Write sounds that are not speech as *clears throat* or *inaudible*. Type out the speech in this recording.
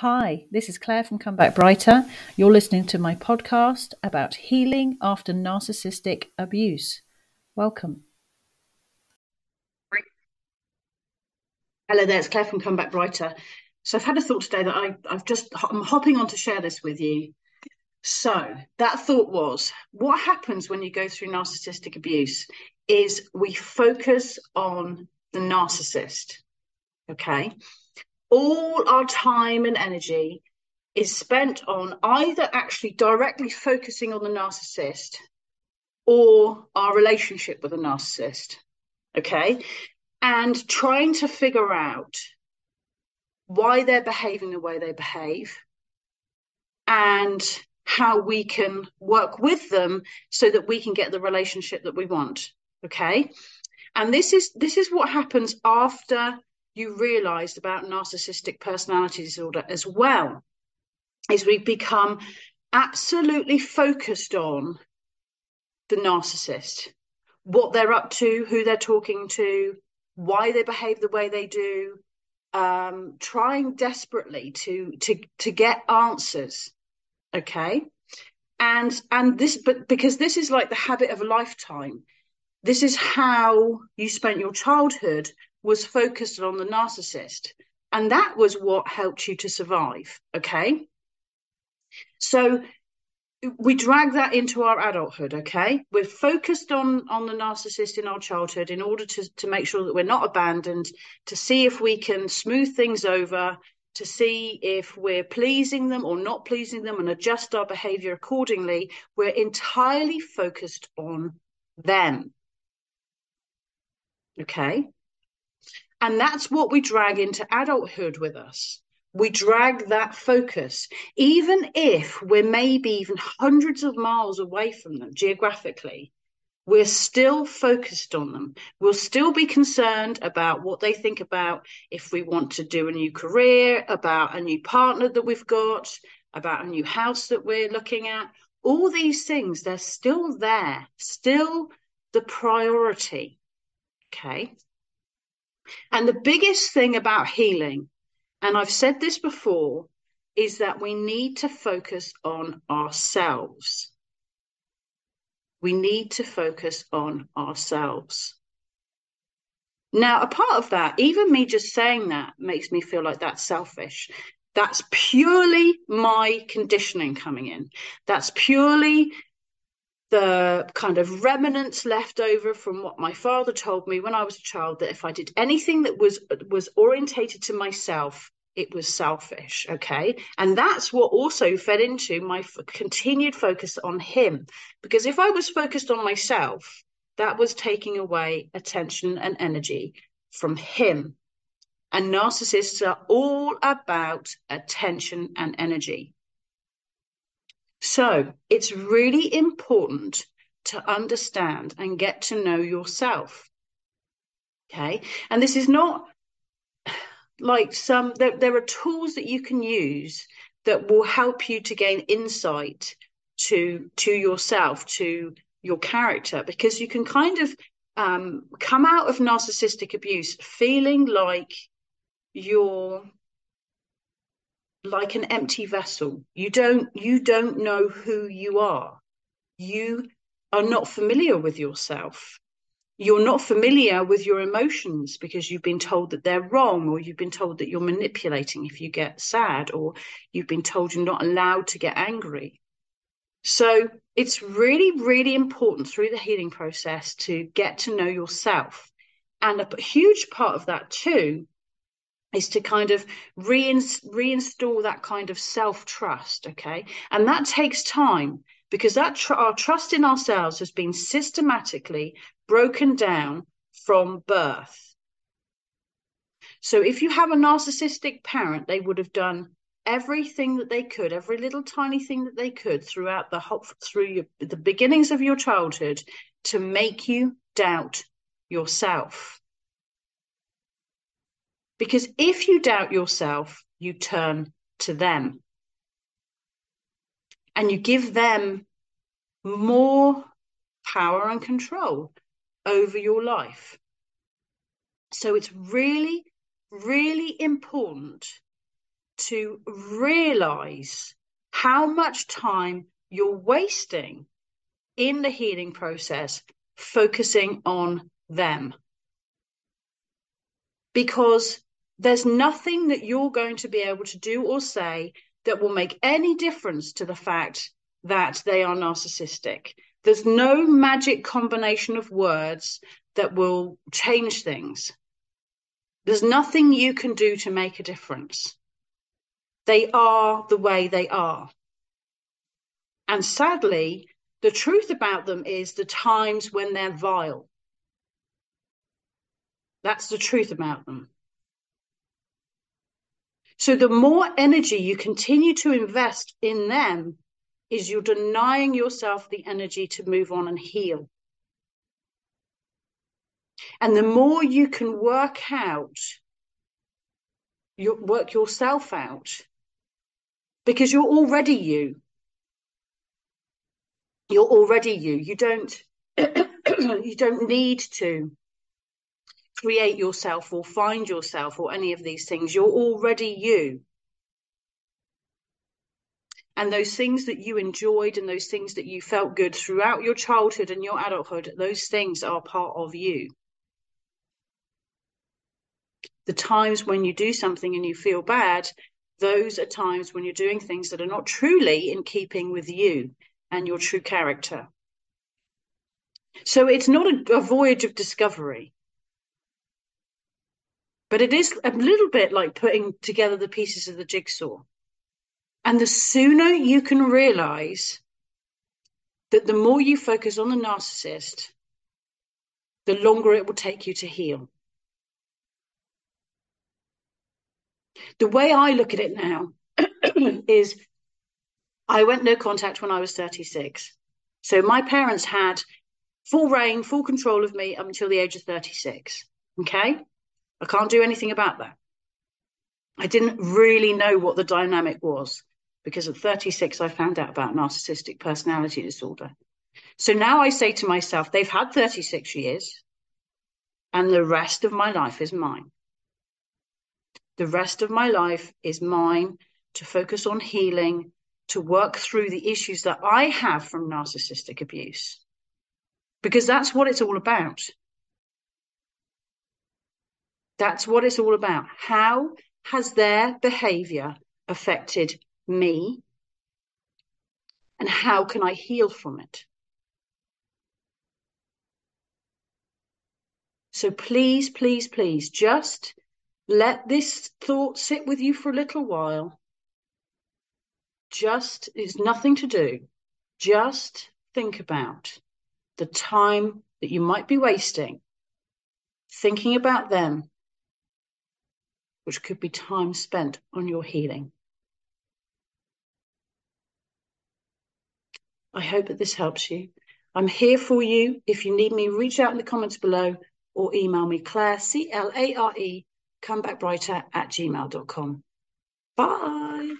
Hi, this is Clare from Come Back Brighter. You're listening to my podcast about healing after narcissistic abuse. Welcome. Hello there, it's Clare from Come Back Brighter. So I've had a thought today that I, I've just I'm hopping on to share this with you. So that thought was, what happens when you go through narcissistic abuse is we focus on the narcissist. Okay all our time and energy is spent on either actually directly focusing on the narcissist or our relationship with the narcissist. Okay. And trying to figure out why they're behaving the way they behave and how we can work with them so that we can get the relationship that we want. Okay. And this is this is what happens after you realized about narcissistic personality disorder as well is we become absolutely focused on the narcissist, what they're up to, who they're talking to, why they behave the way they do, um, trying desperately to to to get answers. Okay. And and this but because this is like the habit of a lifetime, this is how you spent your childhood was focused on the narcissist. And that was what helped you to survive. Okay. So we drag that into our adulthood okay we're focused on on the narcissist in our childhood in order to to make sure that we're not abandoned to see if we can smooth things over to see if we're pleasing them or not pleasing them and adjust our behavior accordingly we're entirely focused on them okay and that's what we drag into adulthood with us. We drag that focus, even if we're maybe even hundreds of miles away from them geographically. We're still focused on them. We'll still be concerned about what they think about if we want to do a new career, about a new partner that we've got, about a new house that we're looking at. All these things, they're still there, still the priority. Okay. And the biggest thing about healing, and I've said this before, is that we need to focus on ourselves. We need to focus on ourselves. Now, a part of that, even me just saying that makes me feel like that's selfish. That's purely my conditioning coming in. That's purely the kind of remnants left over from what my father told me when I was a child that if I did anything that was was orientated to myself, it was selfish. Okay, and that's what also fed into my f- continued focus on him, because if I was focused on myself, that was taking away attention and energy from him. And narcissists are all about attention and energy. So it's really important to understand and get to know yourself. Okay. And this is not *sighs* like some, there, there are tools that you can use that will help you to gain insight to to yourself to your character because you can kind of um, come out of narcissistic abuse feeling like you're like an empty vessel. You don't you don't know who you are. You are not familiar with yourself. You're not familiar with your emotions because you've been told that they're wrong, or you've been told that you're manipulating if you get sad, or you've been told you're not allowed to get angry. So it's really, really important through the healing process to get to know yourself. And a huge part of that too is to kind of reinstall that kind of self trust okay? And that takes time because that tr- our trust in ourselves has been systematically broken down from birth. So if you have a narcissistic parent they would have done everything that they could every little tiny thing that they could throughout the whole through your, the beginnings of your childhood to make you doubt yourself because if you doubt yourself, you turn to them and you give them more power and control over your life. So it's really, really important to realize how much time you're wasting in the healing process focusing on them. Because there's nothing that you're going to be able to do or say that will make any difference to the fact that they are narcissistic. There's no magic combination of words that will change things. There's nothing you can do to make a difference. They are the way they are. And sadly, the truth about them is the times when they're vile. That's the truth about them. So the more energy you continue to invest in them, is you're denying yourself the energy to move on and heal. And the more you can work out, you work yourself out, because you're already you. You're already you. You don't *clears throat* you don't need to create yourself or find yourself or any of these things. You're already you. And those things that you enjoyed and those things that you felt good throughout your childhood and your adulthood, those things are part of you. The times when you do something and you feel bad, those are times when you're doing things that are not truly in keeping with you and your true character. So it's not a, a voyage of discovery. But it is a little bit like putting together the pieces of the jigsaw. And the sooner you can realize that the more you focus on the narcissist, the longer it will take you to heal. The way I look at it now *clears throat* is I went no contact when I was 36. So my parents had full reign, full control of me up until the age of 36. Okay. I can't do anything about that. I didn't really know what the dynamic was because at 36, I found out about narcissistic personality disorder. So now I say to myself, they've had 36 years, and the rest of my life is mine. The rest of my life is mine to focus on healing, to work through the issues that I have from narcissistic abuse, because that's what it's all about. That's what it's all about. How has their behavior affected me? And how can I heal from it? So please, please, please, just let this thought sit with you for a little while. Just, there's nothing to do. Just think about the time that you might be wasting thinking about them which could be time spent on your healing. I hope that this helps you. I'm here for you. If you need me, reach out in the comments below or email me, Clare C L A R E, comebackbrighter at gmail.com. Bye.